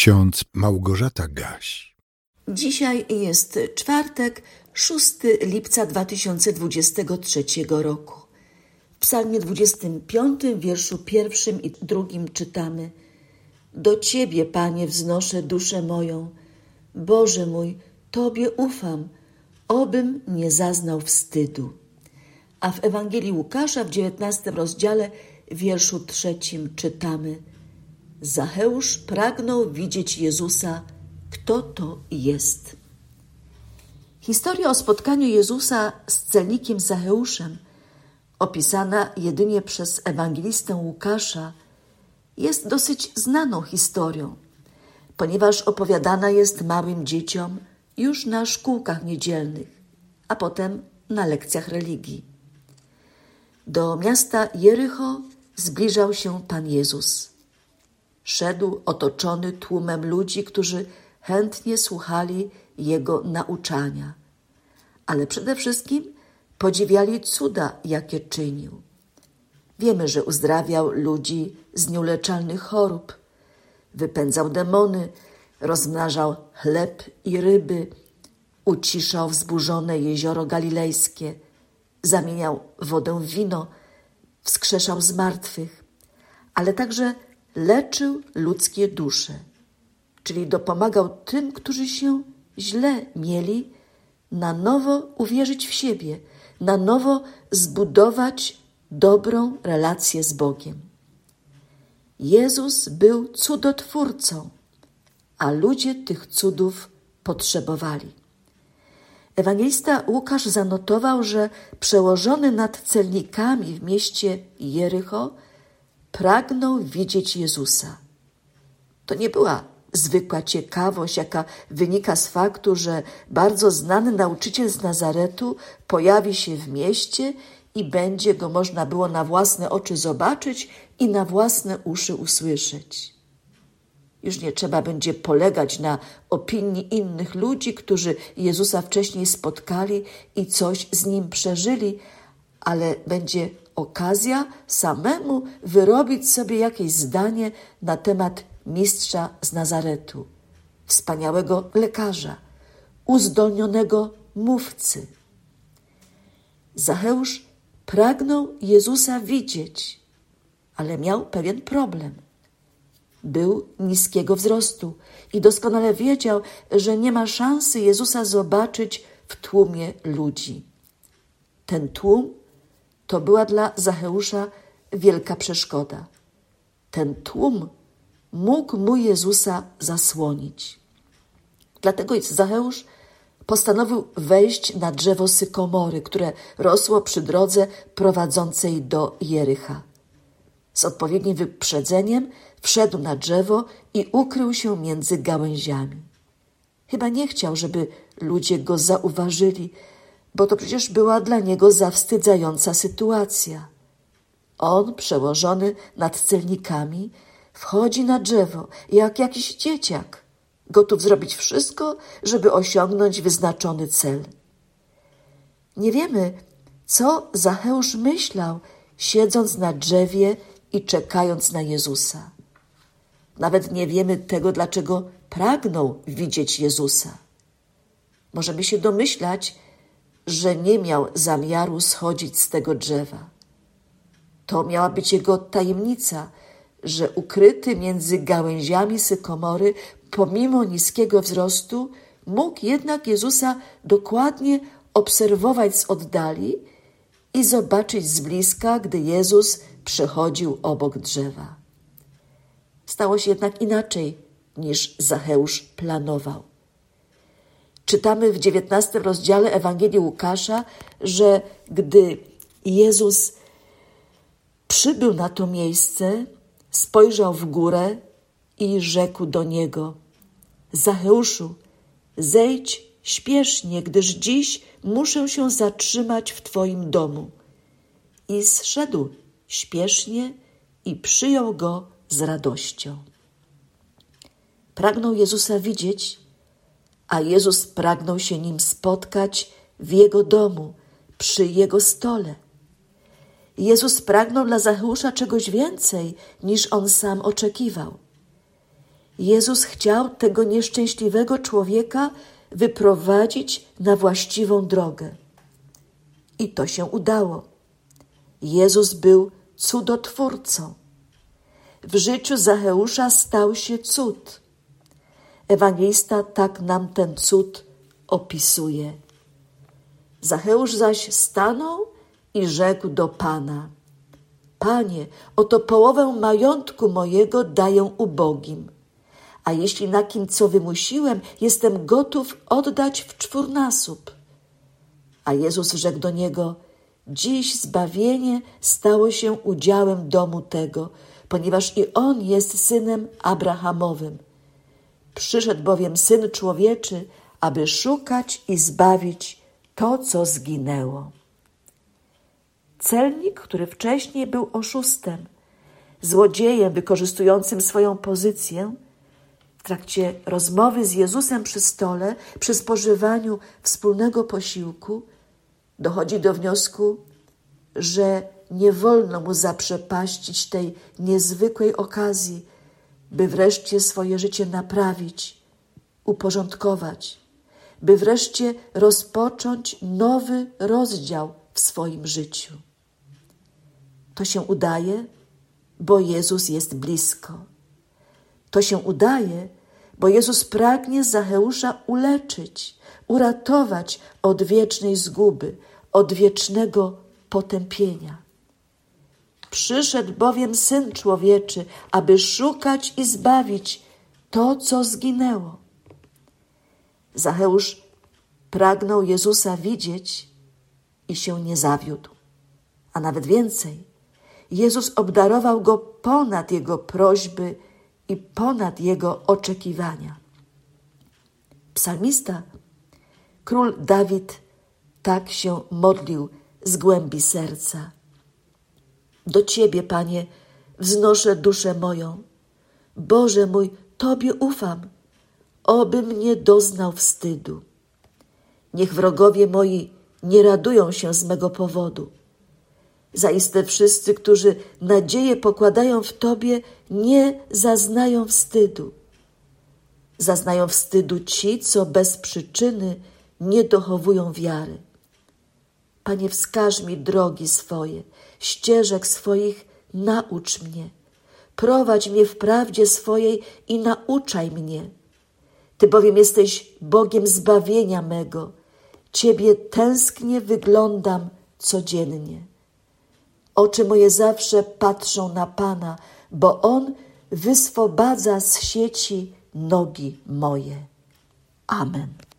ksiądz Małgorzata Gaś. Dzisiaj jest czwartek, 6 lipca 2023 roku. W psalmie 25, wierszu pierwszym i drugim czytamy Do Ciebie, Panie, wznoszę duszę moją. Boże mój, Tobie ufam, obym nie zaznał wstydu. A w Ewangelii Łukasza w 19 rozdziale, wierszu trzecim czytamy – Zacheusz pragnął widzieć Jezusa, kto to jest. Historia o spotkaniu Jezusa z celnikiem Zacheuszem, opisana jedynie przez ewangelistę Łukasza, jest dosyć znaną historią, ponieważ opowiadana jest małym dzieciom już na szkółkach niedzielnych, a potem na lekcjach religii. Do miasta Jericho zbliżał się Pan Jezus. Szedł otoczony tłumem ludzi, którzy chętnie słuchali jego nauczania, ale przede wszystkim podziwiali cuda, jakie czynił. Wiemy, że uzdrawiał ludzi z nieuleczalnych chorób, wypędzał demony, rozmnażał chleb i ryby, uciszał wzburzone jezioro galilejskie, zamieniał wodę w wino, wskrzeszał zmartwych, ale także leczył ludzkie dusze, czyli dopomagał tym, którzy się źle mieli, na nowo uwierzyć w siebie, na nowo zbudować dobrą relację z Bogiem. Jezus był cudotwórcą, a ludzie tych cudów potrzebowali. Ewangelista Łukasz zanotował, że przełożony nad celnikami w mieście Jericho pragnął widzieć Jezusa. To nie była zwykła ciekawość, jaka wynika z faktu, że bardzo znany nauczyciel z Nazaretu pojawi się w mieście i będzie go można było na własne oczy zobaczyć i na własne uszy usłyszeć. Już nie trzeba będzie polegać na opinii innych ludzi, którzy Jezusa wcześniej spotkali i coś z nim przeżyli, ale będzie okazja samemu wyrobić sobie jakieś zdanie na temat mistrza z Nazaretu, wspaniałego lekarza, uzdolnionego mówcy. Zacheusz pragnął Jezusa widzieć, ale miał pewien problem. Był niskiego wzrostu i doskonale wiedział, że nie ma szansy Jezusa zobaczyć w tłumie ludzi. Ten tłum to była dla Zacheusza wielka przeszkoda. Ten tłum mógł mu Jezusa zasłonić. Dlatego Zacheusz postanowił wejść na drzewo sykomory, które rosło przy drodze prowadzącej do Jericha. Z odpowiednim wyprzedzeniem wszedł na drzewo i ukrył się między gałęziami. Chyba nie chciał, żeby ludzie go zauważyli, bo to przecież była dla niego zawstydzająca sytuacja. On, przełożony nad celnikami, wchodzi na drzewo jak jakiś dzieciak, gotów zrobić wszystko, żeby osiągnąć wyznaczony cel. Nie wiemy, co Zacheusz myślał, siedząc na drzewie i czekając na Jezusa. Nawet nie wiemy tego, dlaczego pragnął widzieć Jezusa. Możemy się domyślać, że nie miał zamiaru schodzić z tego drzewa. To miała być jego tajemnica, że ukryty między gałęziami sykomory, pomimo niskiego wzrostu, mógł jednak Jezusa dokładnie obserwować z oddali i zobaczyć z bliska, gdy Jezus przechodził obok drzewa. Stało się jednak inaczej niż Zacheusz planował. Czytamy w dziewiętnastym rozdziale Ewangelii Łukasza, że gdy Jezus przybył na to miejsce, spojrzał w górę i rzekł do niego: Zacheuszu, zejdź śpiesznie, gdyż dziś muszę się zatrzymać w Twoim domu. I zszedł śpiesznie i przyjął go z radością. Pragnął Jezusa widzieć a Jezus pragnął się nim spotkać w jego domu, przy jego stole. Jezus pragnął dla Zacheusza czegoś więcej, niż on sam oczekiwał. Jezus chciał tego nieszczęśliwego człowieka wyprowadzić na właściwą drogę. I to się udało. Jezus był cudotwórcą. W życiu Zacheusza stał się cud. Ewangelista tak nam ten cud opisuje. Zacheusz zaś stanął i rzekł do Pana: Panie, oto połowę majątku mojego daję ubogim. A jeśli na kim co wymusiłem, jestem gotów oddać w czwórnasób. A Jezus rzekł do niego: Dziś zbawienie stało się udziałem domu tego, ponieważ i on jest synem Abrahamowym. Przyszedł bowiem syn człowieczy, aby szukać i zbawić to, co zginęło. Celnik, który wcześniej był oszustem, złodziejem wykorzystującym swoją pozycję, w trakcie rozmowy z Jezusem przy stole, przy spożywaniu wspólnego posiłku, dochodzi do wniosku, że nie wolno mu zaprzepaścić tej niezwykłej okazji, by wreszcie swoje życie naprawić, uporządkować, by wreszcie rozpocząć nowy rozdział w swoim życiu. To się udaje, bo Jezus jest blisko. To się udaje, bo Jezus pragnie Zacheusza uleczyć, uratować od wiecznej zguby, od wiecznego potępienia. Przyszedł bowiem Syn Człowieczy, aby szukać i zbawić to, co zginęło. Zacheusz pragnął Jezusa widzieć i się nie zawiódł. A nawet więcej, Jezus obdarował go ponad jego prośby i ponad jego oczekiwania. Psalmista, król Dawid, tak się modlił z głębi serca. Do Ciebie, Panie, wznoszę duszę moją. Boże mój, Tobie ufam, obym nie doznał wstydu. Niech wrogowie moi nie radują się z mego powodu. Zaiste wszyscy, którzy nadzieję pokładają w Tobie, nie zaznają wstydu. Zaznają wstydu ci, co bez przyczyny nie dochowują wiary. Panie, wskaż mi drogi swoje, ścieżek swoich naucz mnie. Prowadź mnie w prawdzie swojej i nauczaj mnie. Ty bowiem jesteś Bogiem zbawienia mego. Ciebie tęsknie wyglądam codziennie. Oczy moje zawsze patrzą na Pana, bo On wyswobadza z sieci nogi moje. Amen.